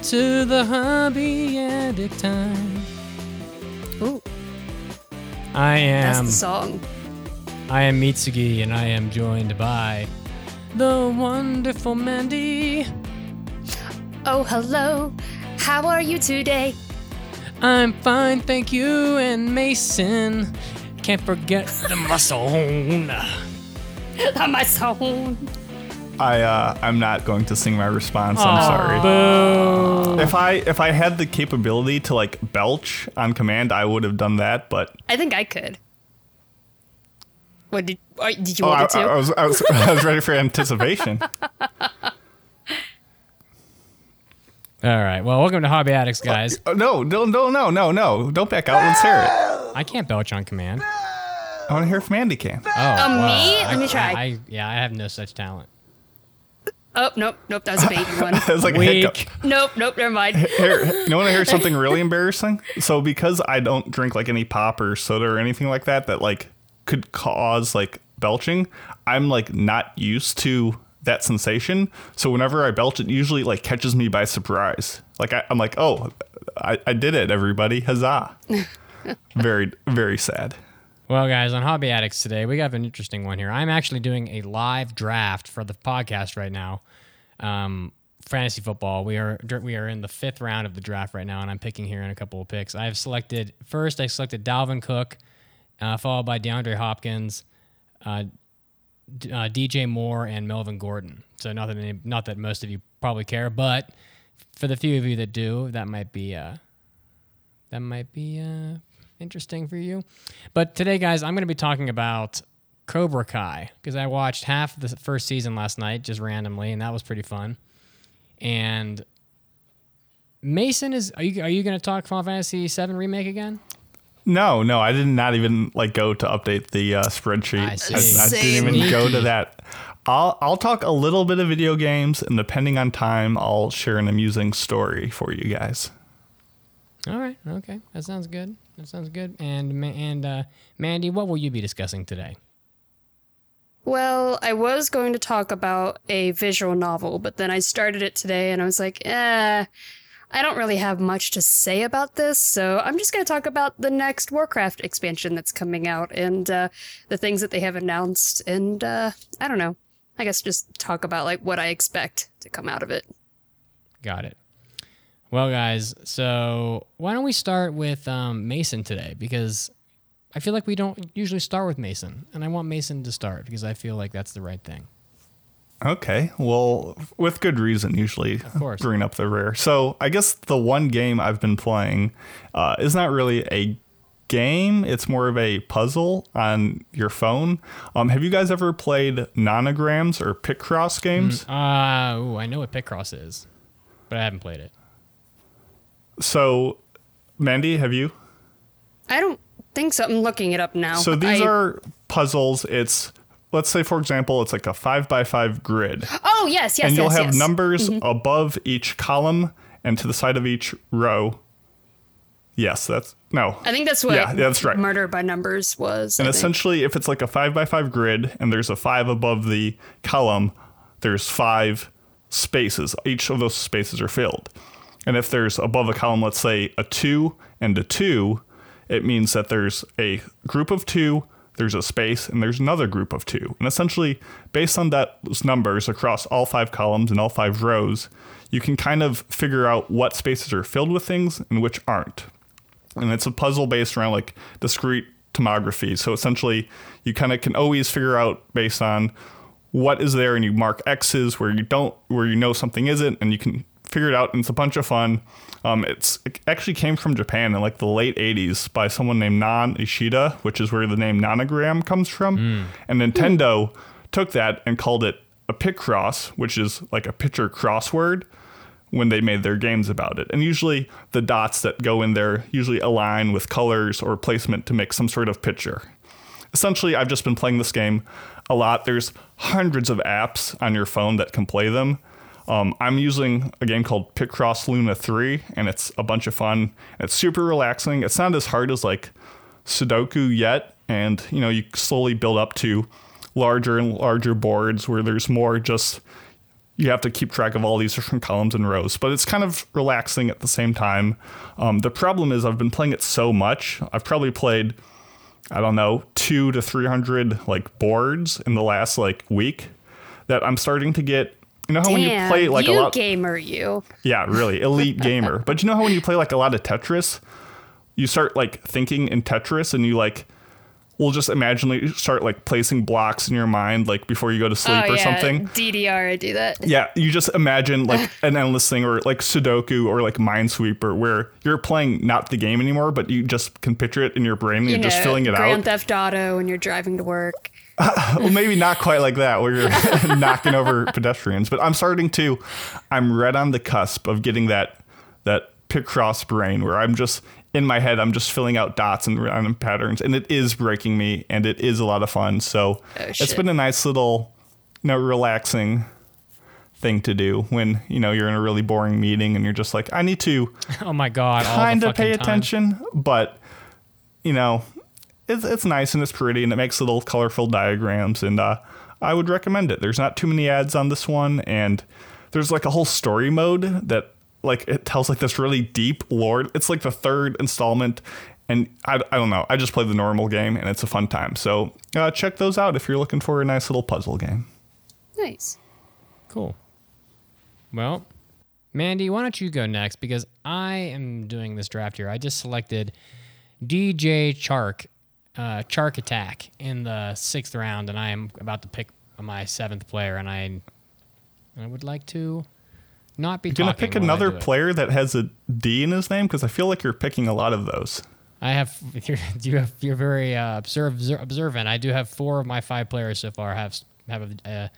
Welcome to the Hobby Addict time. Ooh, I am. that's the song. I am Mitsugi and I am joined by the wonderful Mandy. Oh, hello. How are you today? I'm fine, thank you, and Mason. Can't forget the muscle. My song. I uh, I'm not going to sing my response. I'm sorry. Boo. If I if I had the capability to like belch on command, I would have done that. But I think I could. What did? Did you oh, want I, me to? I was I was I was ready for anticipation. All right, well, welcome to Hobby Addicts, guys. Oh, no, no, no, no, no, no! Don't back out. Let's hear it. I can't belch on command. I want to hear from Andy can. Oh, Um, well, me? I- Let me try. I, yeah, I have no such talent. Oh, nope, nope. That was a baby one. It's like a hiccup. Weak. nope, nope. Never mind. Here, you want to hear something really embarrassing? So because I don't drink like any pop or soda or anything like that that like could cause like belching, I'm like not used to that sensation. So whenever I belch, it usually like catches me by surprise. Like I, I'm like, oh, I, I did it, everybody, huzzah! very very sad. Well, guys, on Hobby Addicts today, we have an interesting one here. I'm actually doing a live draft for the podcast right now. Um, fantasy football. We are we are in the fifth round of the draft right now, and I'm picking here in a couple of picks. I've selected first. I selected Dalvin Cook, uh, followed by DeAndre Hopkins, uh, uh, DJ Moore, and Melvin Gordon. So not that any, not that most of you probably care, but for the few of you that do, that might be uh, that might be uh, interesting for you. But today, guys, I'm going to be talking about Cobra Kai because I watched half of the first season last night just randomly, and that was pretty fun. And Mason is are you are you going to talk Final Fantasy VII remake again? No, no, I did not even like go to update the uh, spreadsheet. I see. I, didn't even go to that. I'll I'll talk a little bit of video games, and depending on time, I'll share an amusing story for you guys. All right, okay, that sounds good. That sounds good. And and uh, Mandy, what will you be discussing today? Well, I was going to talk about a visual novel, but then I started it today and I was like, eh, I don't really have much to say about this, so I'm just going to talk about the next Warcraft expansion that's coming out and uh, the things that they have announced. And uh, I don't know. I guess just talk about like what I expect to come out of it. Got it. Well, guys, so why don't we start with um, Mason today? Because I feel like we don't usually start with Mason, and I want Mason to start because I feel like that's the right thing. Okay, well, with good reason, usually of course. bring up the rare. So I guess the one game I've been playing uh, is not really a game; it's more of a puzzle on your phone. Um, have you guys ever played nonograms or Picross games? Uh, ooh, I know what Picross is, but I haven't played it. So, Mandy, have you? I don't think so. I'm looking it up now. So these I- are puzzles. It's let's say, for example, it's like a five by five grid, Oh, yes, yes, and you'll yes, have yes. numbers mm-hmm. above each column and to the side of each row. Yes, that's no. I think that's what Yeah, that's right. Murder by Numbers was. And I think. essentially, if it's like a five by five grid and there's a five above the column, there's five spaces. Each of those spaces are filled. And if there's above a column, let's say a two and a two, it means that there's a group of two, there's a space, and there's another group of two. And essentially, based on those numbers across all five columns and all five rows, you can kind of figure out what spaces are filled with things and which aren't and it's a puzzle based around like discrete tomography. So essentially, you kind of can always figure out based on what is there, and you mark X's where you don't, where you know something isn't, and you can figure it out. And it's a bunch of fun. Um, it's it actually came from Japan in like the late '80s by someone named Non Ishida, which is where the name Nonogram comes from. And Nintendo took that and called it a Picross, which is like a picture crossword when they made their games about it. And usually the dots that go in there usually align with colors or placement to make some sort of picture. Essentially, I've just been playing this game a lot. There's hundreds of apps on your phone that can play them. Um, I'm using a game called Picross Luna 3, and it's a bunch of fun. It's super relaxing. It's not as hard as like Sudoku yet, and you know you slowly build up to larger and larger boards where there's more just you have to keep track of all these different columns and rows, but it's kind of relaxing at the same time. Um, the problem is I've been playing it so much. I've probably played, I don't know, two to 300 like boards in the last like week that I'm starting to get. You know how when you play like you a lot, gamer, you. yeah, really elite gamer. But you know how when you play like a lot of Tetris, you start like thinking in Tetris and you like will just imagine like, start like placing blocks in your mind like before you go to oh, sleep oh or yeah, something. DDR, I do that. Yeah, you just imagine like an endless thing or like Sudoku or like Minesweeper where you're playing not the game anymore, but you just can picture it in your brain and You you're just filling it out. Grand. Theft Auto when you're driving to work. well, maybe not quite like that where you're knocking over pedestrians, but I'm starting to I'm right on the cusp of getting that that Picross brain where I'm just in my head I'm just filling out dots and random patterns and it is breaking me and it is a lot of fun. So oh, it's been a nice little you know relaxing thing to do when you know you're in a really boring meeting and you're just like I need to Oh my god! all the kind of pay time. attention, but you know, it's it's nice and it's pretty and it makes little colorful diagrams and uh, I would recommend it. There's not too many ads on this one and there's like a whole story mode that like it tells like this really deep lore. It's like the third installment and I, I don't know. I just play the normal game and it's a fun time. So uh, check those out if you're looking for a nice little puzzle game. Nice. Cool. Well, Mandy, why don't you go next? Because I am doing this draft here. I just selected DJ Chark, uh, Chark Attack in the sixth round, and I am about to pick my seventh player, and I, I would like to not be You're gonna pick another player that has a D in his name because I feel like you're picking a lot of those. I have you're, you have you're very uh, observe, observant. I do have four of my five players so far have have a uh,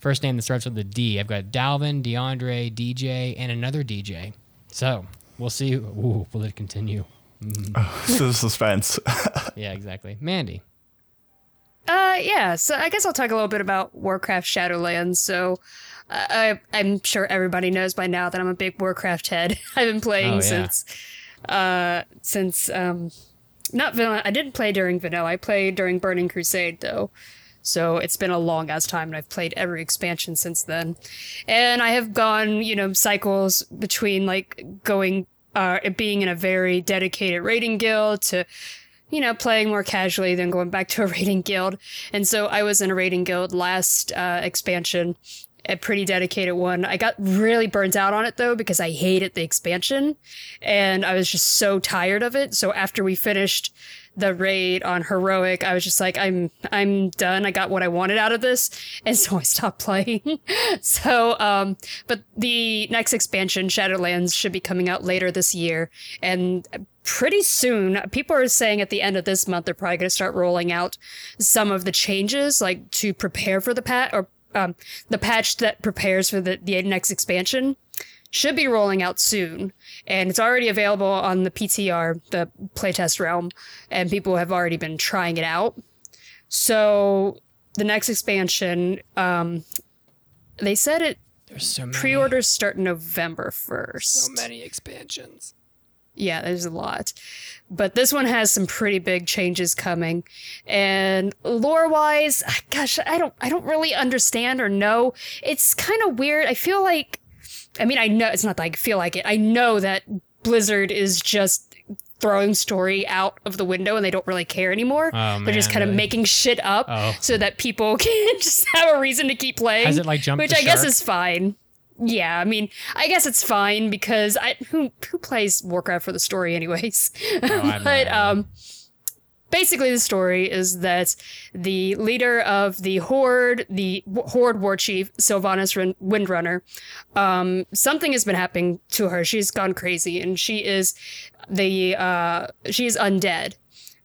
first name that starts with a D. I've got Dalvin, DeAndre, DJ, and another DJ. So we'll see. Ooh, will it continue? this is suspense. Yeah, exactly. Mandy. Uh, yeah. So I guess I'll talk a little bit about Warcraft Shadowlands. So, uh, I I'm sure everybody knows by now that I'm a big Warcraft head. I've been playing Oh, yeah. since, uh, since um, not vanilla. I didn't play during vanilla. I played during Burning Crusade though. So it's been a long ass time, and I've played every expansion since then. And I have gone, you know, cycles between like going, uh, being in a very dedicated raiding guild to you know, playing more casually than going back to a raiding guild. And so I was in a raiding guild last uh, expansion, a pretty dedicated one. I got really burnt out on it though because I hated the expansion and I was just so tired of it. So after we finished the raid on heroic, I was just like, I'm I'm done. I got what I wanted out of this, and so I stopped playing. so, um, but the next expansion, Shadowlands, should be coming out later this year, and pretty soon. People are saying at the end of this month they're probably going to start rolling out some of the changes, like to prepare for the patch or um, the patch that prepares for the, the next expansion. Should be rolling out soon, and it's already available on the PTR, the playtest realm, and people have already been trying it out. So the next expansion, um, they said it There's so many. pre-orders start November first. So many expansions. Yeah, there's a lot. But this one has some pretty big changes coming. And lore-wise, gosh, I don't I don't really understand or know. It's kind of weird. I feel like I mean, I know it's not that I feel like it. I know that Blizzard is just throwing story out of the window and they don't really care anymore. Oh, They're just man, kind of really? making shit up Oh. so that people can just have a reason to keep playing. Has it, like, jumped Which I guess is fine. Yeah, I mean, I guess it's fine because I who who plays Warcraft for the story anyways. I've but um basically the story is that the leader of the horde the horde war chief sylvanas windrunner um something has been happening to her. She's gone crazy and she is the uh she's undead.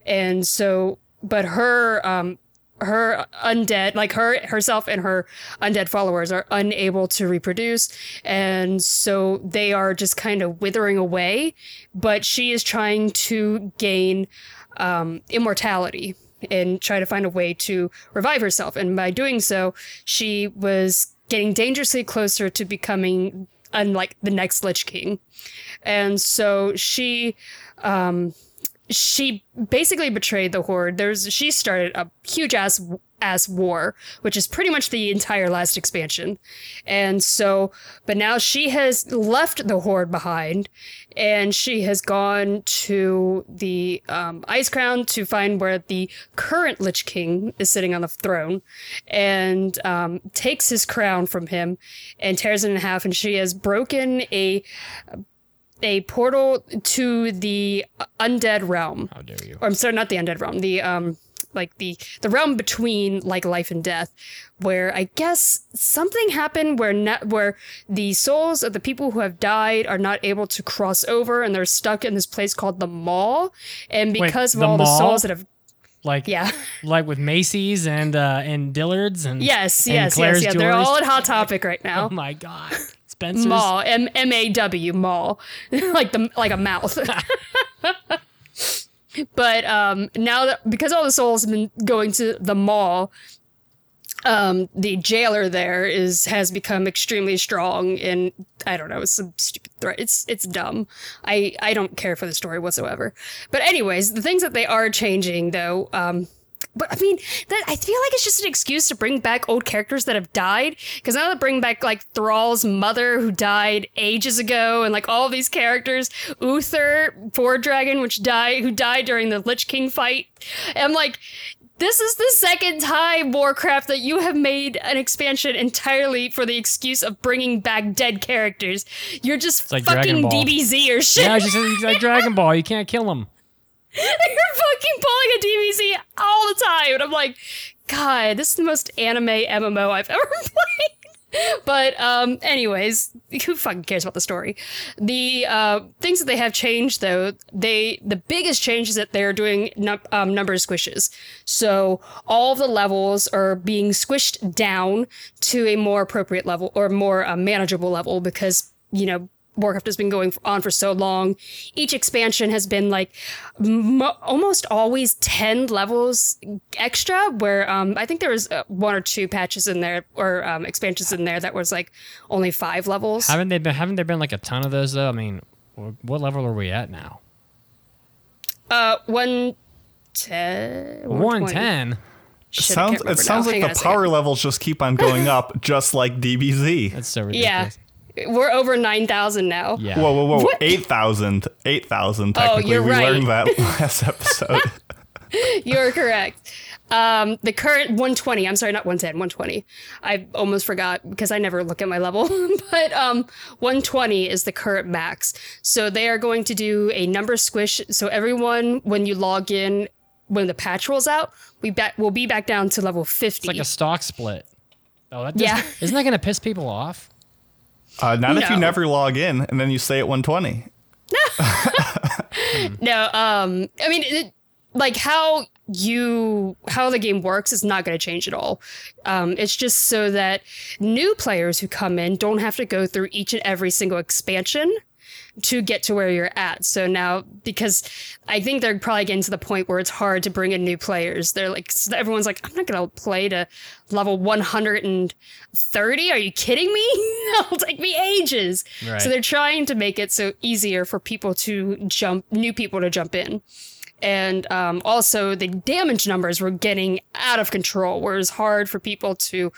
And so but her um her undead like her herself and her undead followers are unable to reproduce. And so they are just kind of withering away but she is trying to gain um, immortality and try to find a way to revive herself. And by doing so she was getting dangerously closer to becoming unlike the next lich king. And so she um she basically betrayed the horde. There's she started a huge ass ass war, which is pretty much the entire last expansion. And so, but now she has left the horde behind, and she has gone to the um, Icecrown to find where the current Lich King is sitting on the throne, and um, takes his crown from him and tears it in half. And she has broken a a portal to the undead realm. How dare you? Or I'm sorry, not the undead realm. The um, like the the realm between like life and death, where I guess something happened where ne- where the souls of the people who have died are not able to cross over, and they're stuck in this place called the mall And Wait, because of the all the souls that have Like yeah. like with Macy's and uh, and Dillard's and Yes, and yes, Claire's yes, yeah. They're all at Hot Topic right now. Oh my god, Spencer's. Maw, M M A W, mall, like the like a mouth. but um, now that because all the souls have been going to the mall, um, the jailer there is has become extremely strong, and I don't know, it's some stupid threat. It's it's dumb. I I don't care for the story whatsoever. But anyways, the things that they are changing though, um, but I mean, that I feel like it's just an excuse to bring back old characters that have died. Because now they bring back like Thrall's mother, who died ages ago, and like all these characters, Uther, Fordragon, which died, who died during the Lich King fight. And I'm like, this is the second time Warcraft that you have made an expansion entirely for the excuse of bringing back dead characters. You're just like fucking DBZ or shit. Yeah, just it's like Dragon Ball. You can't kill him. You're fucking pulling a DBZ all the time. And I'm like, God, this is the most anime MMO I've ever played. But um, anyways, who fucking cares about the story? The uh, things that they have changed, though, they the biggest change is that they're doing num- um, number squishes. So all the levels are being squished down to a more appropriate level or more uh, manageable level because you know Warcraft has been going on for so long. Each expansion has been like mo- almost always 10 levels extra, where um, I think there was uh, one or two patches in there or um, expansions in there that was like only five levels. Haven't they been? Haven't there been like a ton of those though? I mean, what level are we at now? Uh, one ten. One ten. Shit, I sounds it remember sounds now. like Hang the power levels just keep on going up, just like DBZ. That's so ridiculous. Yeah. Ridiculous. We're over 9,000 now. Yeah. Whoa, whoa, whoa! What? Eight thousand, eight thousand. Technically, you're we right. learned that last episode. You're correct. Um, the current 120, I'm sorry, not 110, 120. I almost forgot because I never look at my level. but um, 120 is the current max. So they are going to do a number squish. So everyone, when you log in, when the patch rolls out, we back will be back down to level 50. It's like a stock split. Oh, that Yeah. doesn't- Isn't that going to piss people off? Uh, not if you never log in and then you stay at 120. No, um, I mean, it, like how you how the game works is not going to change at all. Um, it's just so that new players who come in don't have to go through each and every single expansion to get to where you're at. So now, because I think they're probably getting to the point where it's hard to bring in new players. They're like, everyone's like, I'm not going to play to level 130. Are you kidding me? It'll take me ages. Right. So they're trying to make it so easier for people to jump, new people to jump in. And um, also, the damage numbers were getting out of control, where it's hard for people to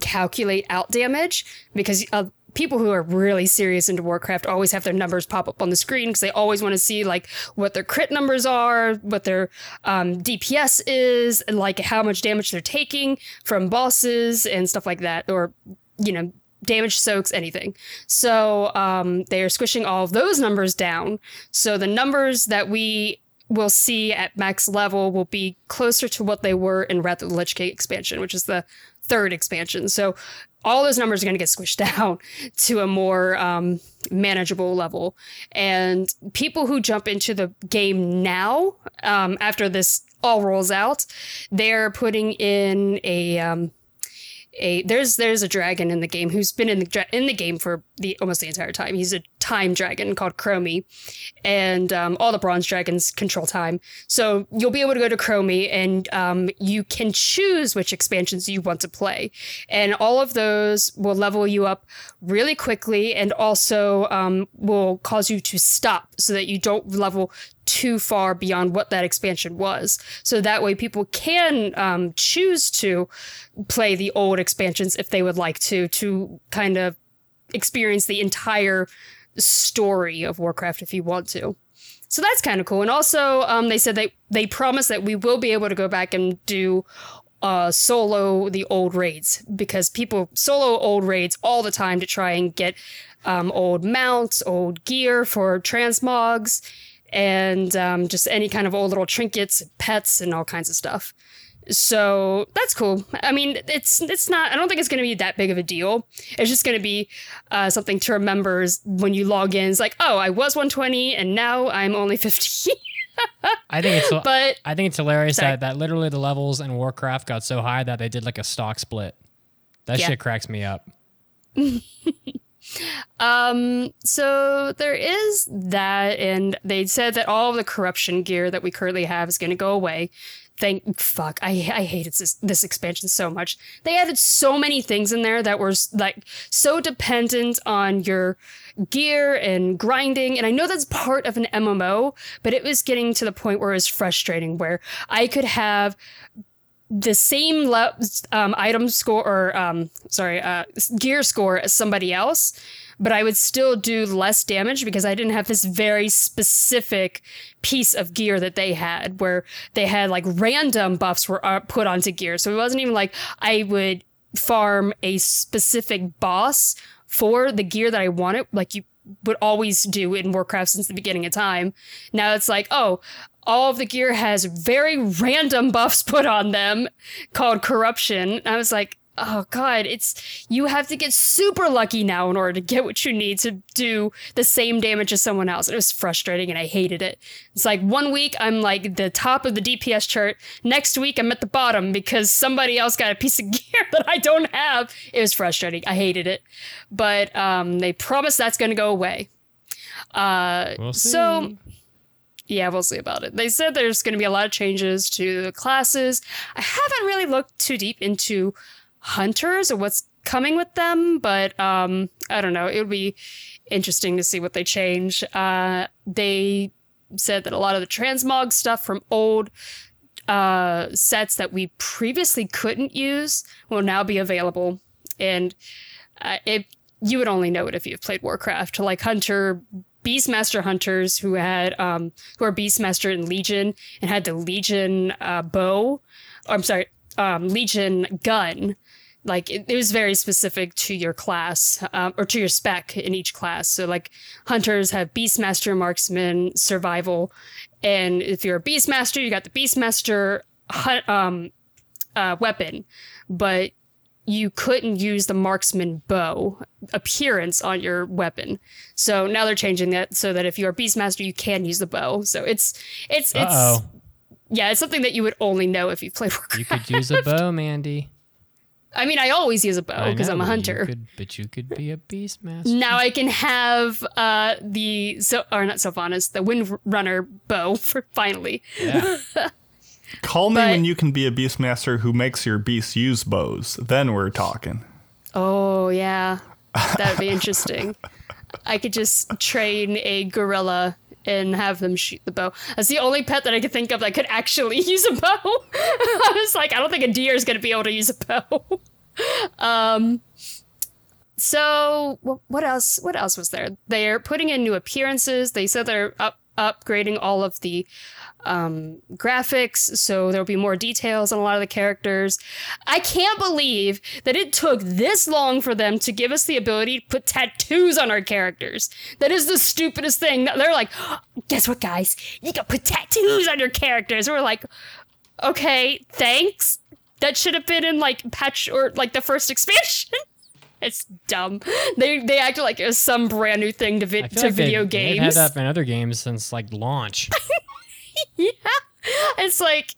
calculate out damage because uh, people who are really serious into Warcraft always have their numbers pop up on the screen because they always want to see like what their crit numbers are, what their um, DPS is, and like how much damage they're taking from bosses and stuff like that, or you know damage soaks anything so um, they are squishing all of those numbers down so the numbers that we will see at max level will be closer to what they were in Wrath of the Lich King expansion, which is the third expansion. So all those numbers are going to get squished down to a more um, manageable level. And people who jump into the game now, um, after this all rolls out, they're putting in a um, a there's there's a dragon in the game who's been in the in the game for the almost the entire time. He's a time dragon called Chromie, and um, all the bronze dragons control time. So you'll be able to go to Chromie, and um, you can choose which expansions you want to play, and all of those will level you up really quickly, and also um, will cause you to stop so that you don't level too far beyond what that expansion was. So that way, people can um, choose to play the old expansions if they would like to, to kind of experience the entire story of Warcraft if you want to. So that's kind of cool. And also, um, they said they they promise that we will be able to go back and do uh, solo the old raids because people solo old raids all the time to try and get um, old mounts, old gear for transmogs, and um, just any kind of old little trinkets, pets, and all kinds of stuff. So that's cool. I mean, it's it's not. I don't think it's going to be that big of a deal. It's just going to be uh, something to remember when you log in. It's like, oh, I was 120 and now I'm only 50. I think it's but I think it's hilarious Sorry. that, that literally the levels in Warcraft got so high that they did like a stock split. That Yeah. shit cracks me up. Um, so there is that, and they said that all the corruption gear that we currently have is going to go away. Thank fuck, I I hated this this expansion so much. They added so many things in there that were like so dependent on your gear and grinding, and I know that's part of an MMO, but it was getting to the point where it was frustrating, where I could have the same le- um, item score or um, sorry uh, gear score as somebody else but i would still do less damage because i didn't have this very specific piece of gear that they had where they had like random buffs were uh, put onto gear so it wasn't even like i would farm a specific boss for the gear that i wanted like you would always do in warcraft since the beginning of time now it's like oh all of the gear has very random buffs put on them called corruption. I was like, oh god, it's you have to get super lucky now in order to get what you need to do the same damage as someone else. It was frustrating and I hated it. It's like one week I'm like the top of the DPS chart, next week I'm at the bottom because somebody else got a piece of gear that I don't have. It was frustrating. I hated it. But um, they promise that's going to go away. Uh, We'll so yeah, we'll see about it. They said there's going to be a lot of changes to the classes. I haven't really looked too deep into hunters or what's coming with them, but um, I don't know. It would be interesting to see what they change. Uh, they said that a lot of the transmog stuff from old uh, sets that we previously couldn't use will now be available, and uh, it you would only know it if you've played Warcraft. Like Hunter, Beastmaster hunters who had um, who are Beastmaster in Legion and had the Legion uh, bow. Or, I'm sorry, um, Legion gun. Like it, it was very specific to your class um, or to your spec in each class. So like hunters have Beastmaster, Marksman, Survival, and if you're a Beastmaster, you got the Beastmaster um, uh, weapon, but you couldn't use the marksman bow appearance on your weapon. So now they're changing that so that if you're a beastmaster, you can use the bow. So it's it's Uh it's yeah, it's something that you would only know if you played Warcraft. You could use a bow, Mandy. I mean, I always use a bow because I'm a but you hunter. could- but you could be a beast master. Now I can have uh the so or not Sylvanas, the Wind Runner bow for finally. Yeah. Call me But- when you can be a beastmaster who makes your beasts use bows. Then we're talking. Oh yeah, that'd be interesting. I could just train a gorilla and have them shoot the bow. That's the only pet that I could think of that could actually use a bow. I was like, I don't think a deer is going to be able to use a bow. um. So what else? What else was there? They're putting in new appearances. They said they're up upgrading all of the um, graphics, so there'll be more details on a lot of the characters. I can't believe that it took this long for them to give us the ability to put tattoos on our characters. That is the stupidest thing. They're like, guess what, guys? You can put tattoos on your characters. And we're like, okay, thanks. That should have been in like patch or like the first expansion. It's dumb. They they acted like it was some brand new thing to, vi- to like video games. They've had that in other games since like launch. yeah. it's like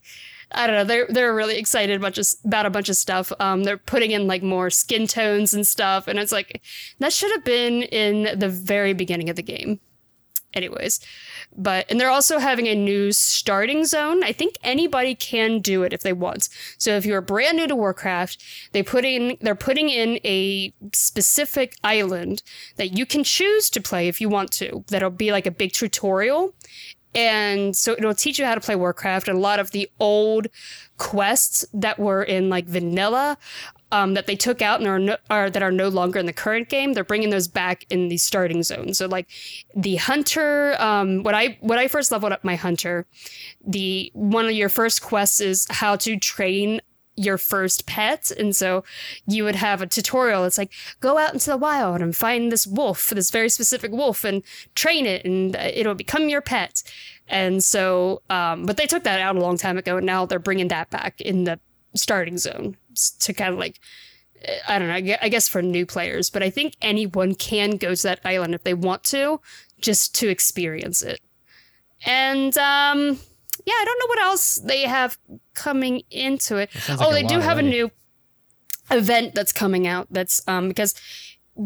I don't know. They're they're really excited about just about a bunch of stuff. Um, they're putting in like more skin tones and stuff, and it's like that should have been in the very beginning of the game. Anyways, but and they're also having a new starting zone. I think anybody can do it if they want. So if you're brand new to Warcraft, they put in they're putting in a specific island that you can choose to play if you want to. That'll be like a big tutorial and so it'll teach you how to play Warcraft. And a lot of the old quests that were in like vanilla um, that they took out and are, no, are that are no longer in the current game, they're bringing those back in the starting zone. So like the hunter, um, when I when I first leveled up my hunter, the one of your first quests is how to train your first pet. And so you would have a tutorial. It's like, go out into the wild and find this wolf, this very specific wolf, and train it, and it'll become your pet. And so, um, but they took that out a long time ago, and now they're bringing that back in the starting zone to kind of like, I don't know, I guess for new players. But I think anyone can go to that island if they want to, just to experience it. And um, yeah, I don't know what else they have coming into it. It sounds oh, like they do have a new event that's coming out. That's um because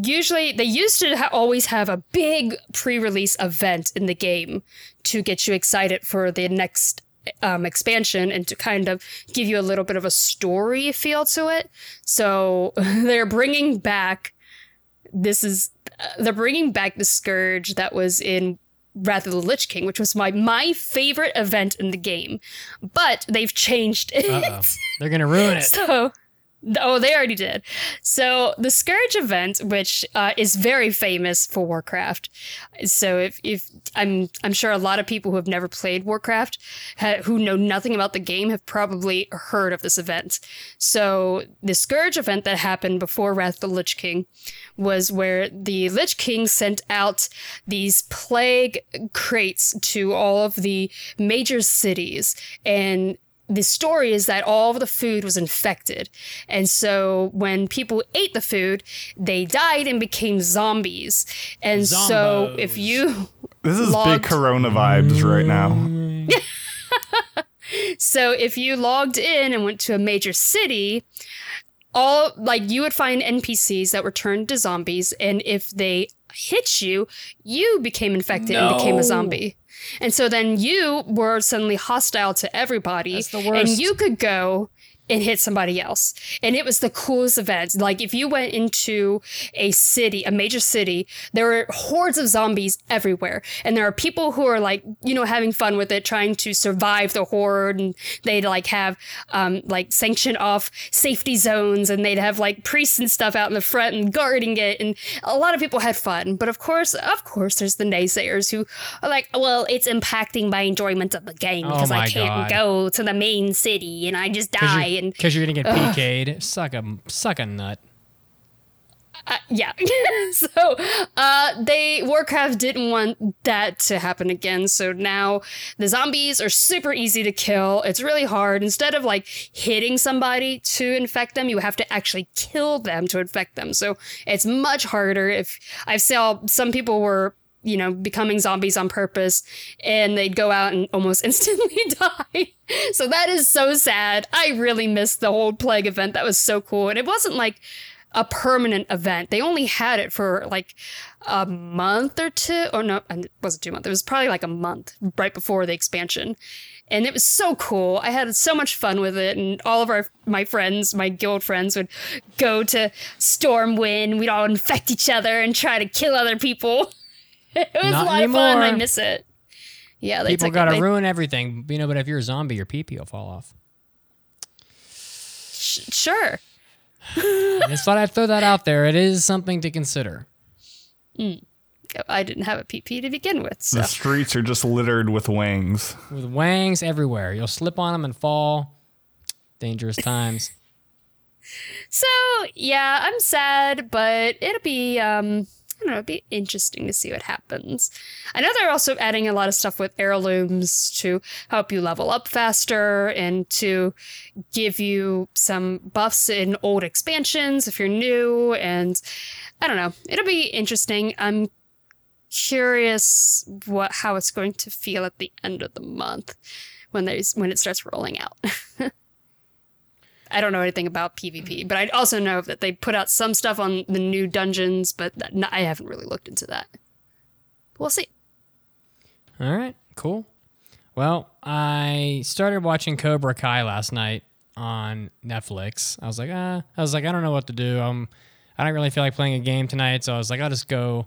usually they used to ha- always have a big pre-release event in the game to get you excited for the next um, expansion and to kind of give you a little bit of a story feel to it. So they're bringing back this is uh, they're bringing back the scourge that was in Wrath of the Lich King, which was my my favorite event in the game, but they've changed it. Uh-oh. They're gonna ruin it. So, oh, they already did. So the Scourge event, which uh, is very famous for Warcraft. So if if I'm I'm sure a lot of people who have never played Warcraft, ha- who know nothing about the game, have probably heard of this event. So the Scourge event that happened before Wrath the Lich King was where the Lich King sent out these plague crates to all of the major cities and the story is that all of the food was infected. And so when people ate the food, they died and became zombies. And so if you This is Logged. big Corona vibes right now. So if you logged in and went to a major city, all like you would find NPCs that were turned to zombies, and if they hit you, you became infected and became a zombie. And so then you were suddenly hostile to everybody, That's the and you could go and hit somebody else. And it was the coolest event. Like if you went into a city, a major city, there were hordes of zombies everywhere. And there are people who are like, you know, having fun with it, trying to survive the horde. And they'd like have um like sanctioned off safety zones and they'd have like priests and stuff out in the front and guarding it. And a lot of people had fun. But of course, of course, there's the naysayers who are like, well, it's impacting my enjoyment of the game Oh because I can't God. go to the main city and I just die. And 'cause you're gonna get PK'd. Suck a suck a nut. Uh, yeah. so uh, they Warcraft didn't want that to happen again. So now the zombies are super easy to kill. It's really hard. Instead of like hitting somebody to infect them, you have to actually kill them to infect them. So it's much harder. If I saw some people were you know, becoming zombies on purpose and they'd go out and almost instantly die. So that is so sad. I really missed the whole plague event. That was so cool. And it wasn't like a permanent event. They only had it for like a month or two. Or no, it wasn't two months. It was probably like a month right before the expansion. And it was so cool. I had so much fun with it, and all of our my friends, my guild friends, would go to Stormwind. We'd all infect each other and try to kill other people. It was Not a lot of fun. I miss it. Yeah, they People gotta they- ruin everything. You know, but if you're a zombie, your pee pee will fall off. sh- sure. I just thought I'd throw that out there. It is something to consider. I didn't have a PP to begin with, so The streets are just littered with wings. With wangs everywhere, you'll slip on them and fall. Dangerous times. So yeah, I'm sad, but it'll be um I don't know, it'll be interesting to see what happens. I know they're also adding a lot of stuff with heirlooms to help you level up faster and to give you some buffs in old expansions if you're new and I don't know. It'll be interesting. I'm curious what how it's going to feel at the end of the month. when there's when it starts rolling out. I don't know anything about PvP, but I also know that they put out some stuff on the new dungeons, but that, I haven't really looked into that. We'll see. All right, cool. Well, I started watching Cobra Kai last night on Netflix. I was like, ah, I was like, I don't know what to do. Um, I don't really feel like playing a game tonight, so I was like, I'll just go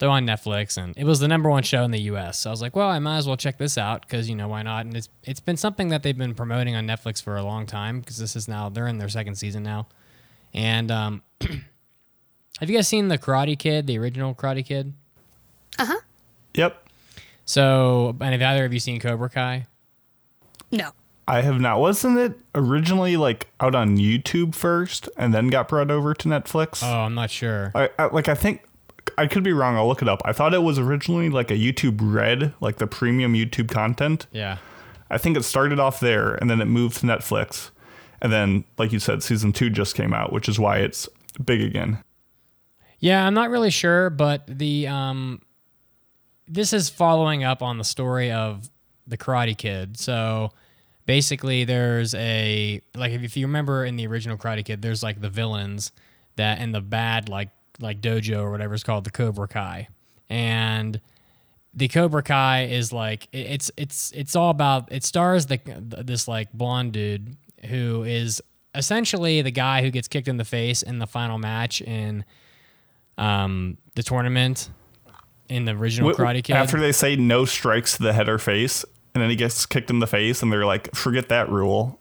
throw on Netflix, and it was the number one show in the U.S. So I was like, well, I might as well check this out because you know why not? And it's it's been something that they've been promoting on Netflix for a long time because this is now they're in their second season now, and um, have you guys seen the Karate Kid, the original Karate Kid? Uh huh. Yep. So, and have either of you seen Cobra Kai? No. I have not. Wasn't it originally like out on YouTube first and then got brought over to Netflix? Oh, I'm not sure. I, I like I think I could be wrong. I'll look it up. I thought it was originally like a YouTube Red, like the premium YouTube content. Yeah. I think it started off there and then it moved to Netflix. And then, like you said, season two just came out, which is why it's big again. Yeah, I'm not really sure, but the um, this is following up on the story of the Karate Kid. So basically, there's a like if you remember in the original Karate Kid, there's like the villains that and the bad like like dojo or whatever it's called the Cobra Kai, and the Cobra Kai is like it's it's it's all about it stars the this like blonde dude who is essentially the guy who gets kicked in the face in the final match in um the tournament in the original Karate Kid. After they say no strikes to the head or face, and then he gets kicked in the face, and they're like, forget that rule.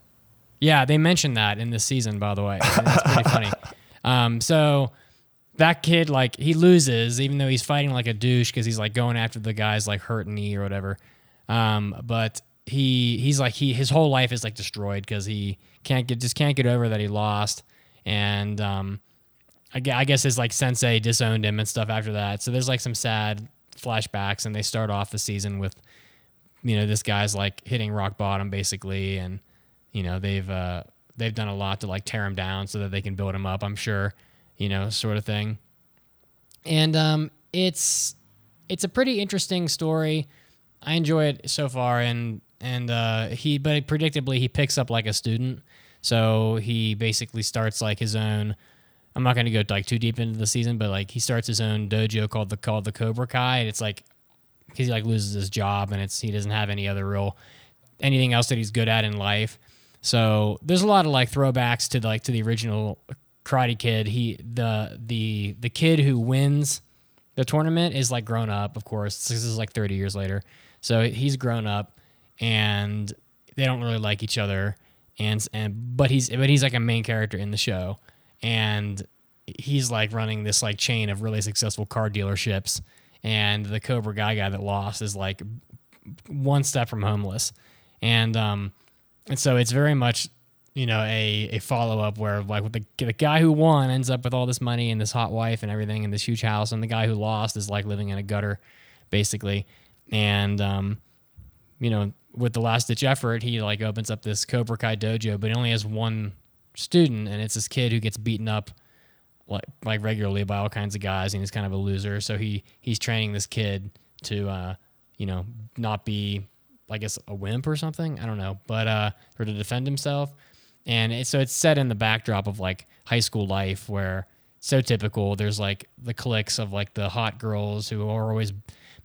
Yeah, they mentioned that in this season, by the way. It's pretty funny. Um, so that kid, like, he loses, even though he's fighting like a douche because he's like going after the guy's like hurt knee or whatever. Um, but he he's like he his whole life is like destroyed because he can't get just can't get over that he lost, and um, I, I guess his like sensei disowned him and stuff after that. So there's like some sad flashbacks, and they start off the season with you know this guy's like hitting rock bottom basically, and you know they've uh, they've done a lot to like tear him down so that they can build him up. I'm sure, you know, sort of thing. And um, it's it's a pretty interesting story. I enjoy it so far, and and uh, he but predictably he picks up like a student, so he basically starts like his own. I'm not going to go like too deep into the season, but like he starts his own dojo called the called the Cobra Kai, and it's like because he like loses his job and it's he doesn't have any other real anything else that he's good at in life. So there's a lot of like throwbacks to like to the original Karate Kid. He the the the kid who wins the tournament is like grown up, of course. This is like 30 years later. So he's grown up and they don't really like each other and and but he's but he's like a main character in the show and he's like running this like chain of really successful car dealerships and the Cobra Kai guy that lost is like one step from homeless. And um and so it's very much you know a, a follow up where like the the guy who won ends up with all this money and this hot wife and everything and this huge house and the guy who lost is like living in a gutter basically. And um you know with the last ditch effort he like opens up this Cobra Kai dojo but he only has one student and it's this kid who gets beaten up like like regularly by all kinds of guys and he's kind of a loser. So he he's training this kid to uh you know not be I guess a wimp or something? I don't know. But uh or to defend himself and it, so it's set in the backdrop of like high school life where so typical there's like the cliques of like the hot girls who are always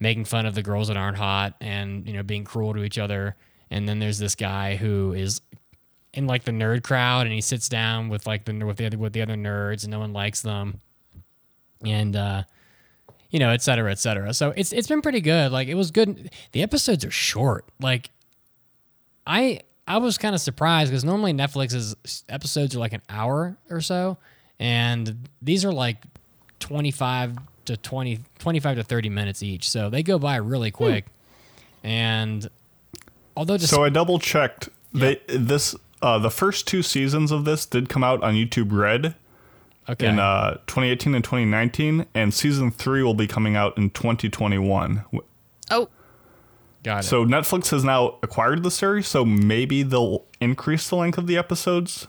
making fun of the girls that aren't hot and you know being cruel to each other. And then there's this guy who is in like the nerd crowd and he sits down with like the with the other with the other nerds and no one likes them. And uh you know et cetera et cetera. So it's it's been pretty good. Like it was good. The episodes are short. Like i i was kind of surprised because normally netflix's episodes are like an hour or so and these are like 25 to 20 25 to 30 minutes each so they go by really quick. And although just So I double checked. They this uh, the first two seasons of this did come out on YouTube Red okay. in uh, 2018 and 2019, and season three will be coming out in 2021. Oh, got it So Netflix has now acquired the series, so maybe they'll increase the length of the episodes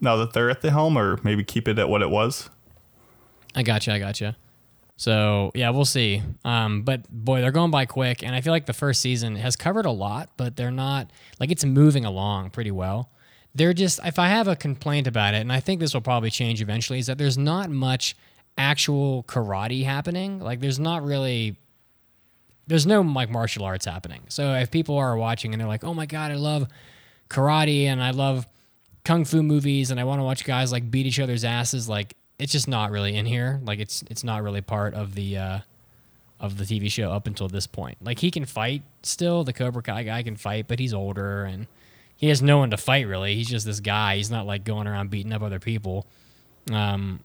now that they're at the helm, or maybe keep it at what it was. I gotcha. I gotcha. So yeah, we'll see. Um, but boy, they're going by quick, and I feel like the first season has covered a lot, but they're not like it's moving along pretty well. They're just if I have a complaint about it, and I think this will probably change eventually, is that there's not much actual karate happening. Like there's not really there's no like martial arts happening. So if people are watching and they're like, "Oh my god, I love karate and I love kung fu movies and I want to watch guys like beat each other's asses," like it's just not really in here. Like it's it's not really part of the uh, of the TV show up until this point. Like he can fight still. The Cobra Kai guy can fight, but he's older and he has no one to fight really. He's just this guy. He's not like going around beating up other people. Um,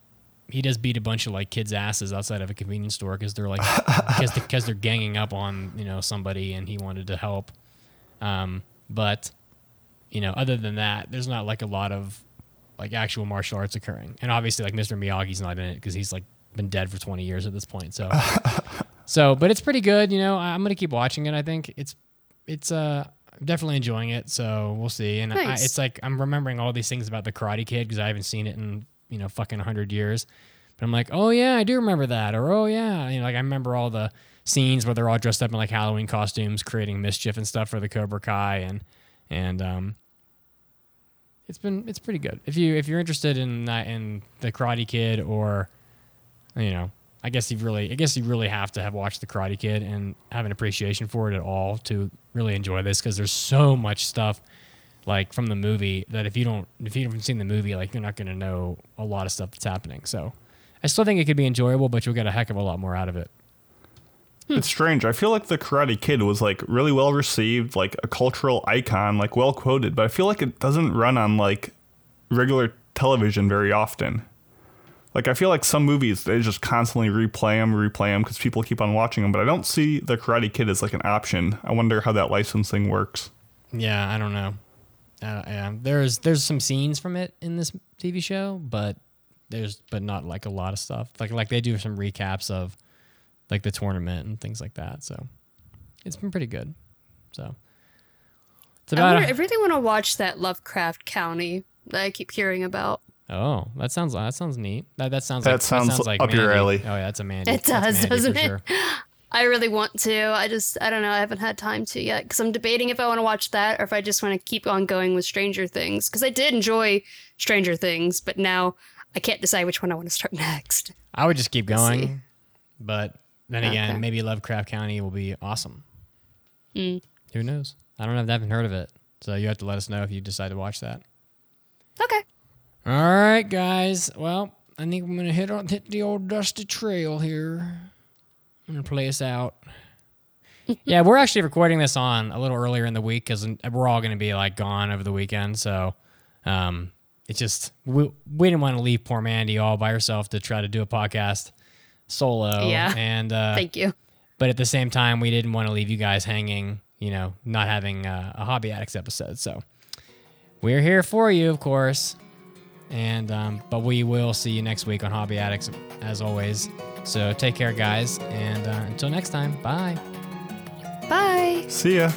he does beat a bunch of like kids' asses outside of a convenience store because they're like because because they're ganging up on you know somebody and he wanted to help. Um, but you know, other than that, there's not like a lot of like actual martial arts occurring. And obviously, like Mr. Miyagi's not in it because he's like been dead for 20 years at this point. So, so, but it's pretty good. You know, I'm gonna keep watching it. I think it's it's uh definitely enjoying it. So we'll see. And I, it's like I'm remembering all these things about the Karate Kid because I haven't seen it in you know fucking 100 years. But I'm like, oh yeah, I do remember that. Or oh yeah, you know, like I remember all the scenes where they're all dressed up in like Halloween costumes, creating mischief and stuff for the Cobra Kai, and and um, it's been it's pretty good. If you if you're interested in that in the Karate Kid or you know, I guess you really I guess you really have to have watched the Karate Kid and have an appreciation for it at all to really enjoy this because there's so much stuff like from the movie that if you don't if you haven't seen the movie like you're not going to know a lot of stuff that's happening. So I still think it could be enjoyable, but you'll get a heck of a lot more out of it. Hmm. It's strange. I feel like the Karate Kid was like really well received, like a cultural icon, like well quoted, but I feel like it doesn't run on like regular television very often. Like I feel like some movies they just constantly replay them, replay them because people keep on watching them, but I don't see the Karate Kid as like an option. I wonder how that licensing works. Yeah, I don't know. Uh, yeah, there's there's some scenes from it in this TV show, but there's but not like a lot of stuff. Like like they do some recaps of like the tournament and things like that. So it's been pretty good. So it's I, about wonder, a- I really want to watch that Lovecraft Country that I keep hearing about. oh that sounds that sounds neat. That that sounds That like sounds that sounds like up your Mandy. alley. Oh yeah, that's a man. It does, Mandy doesn't for it? Sure. I really want to. I just, I don't know. I haven't had time to yet because I'm debating if I want to watch that or if I just want to keep on going with Stranger Things because I did enjoy Stranger Things, but now I can't decide which one I want to start next. I would just keep going, but then again, Okay. maybe Lovecraft Country will be awesome. Mm. Who knows? I don't know. I haven't heard of it, so you have to let us know if you decide to watch that. Okay. All right, guys. Well, I think I'm gonna hit on hit the old dusty trail here. I'm gonna play us out. yeah, we're actually recording this on a little earlier in the week because we're all gonna be like gone over the weekend. So, um, it's just we we didn't want to leave poor Mandy all by herself to try to do a podcast solo. Yeah. and uh, Thank you. but at the same time, we didn't want to leave you guys hanging. You know, not having uh, a hobby addicts episode. So we're here for you, of course. And um, but we will see you next week on Hobby Addicts as always. So take care, guys, and uh, until next time, bye. Bye. See ya.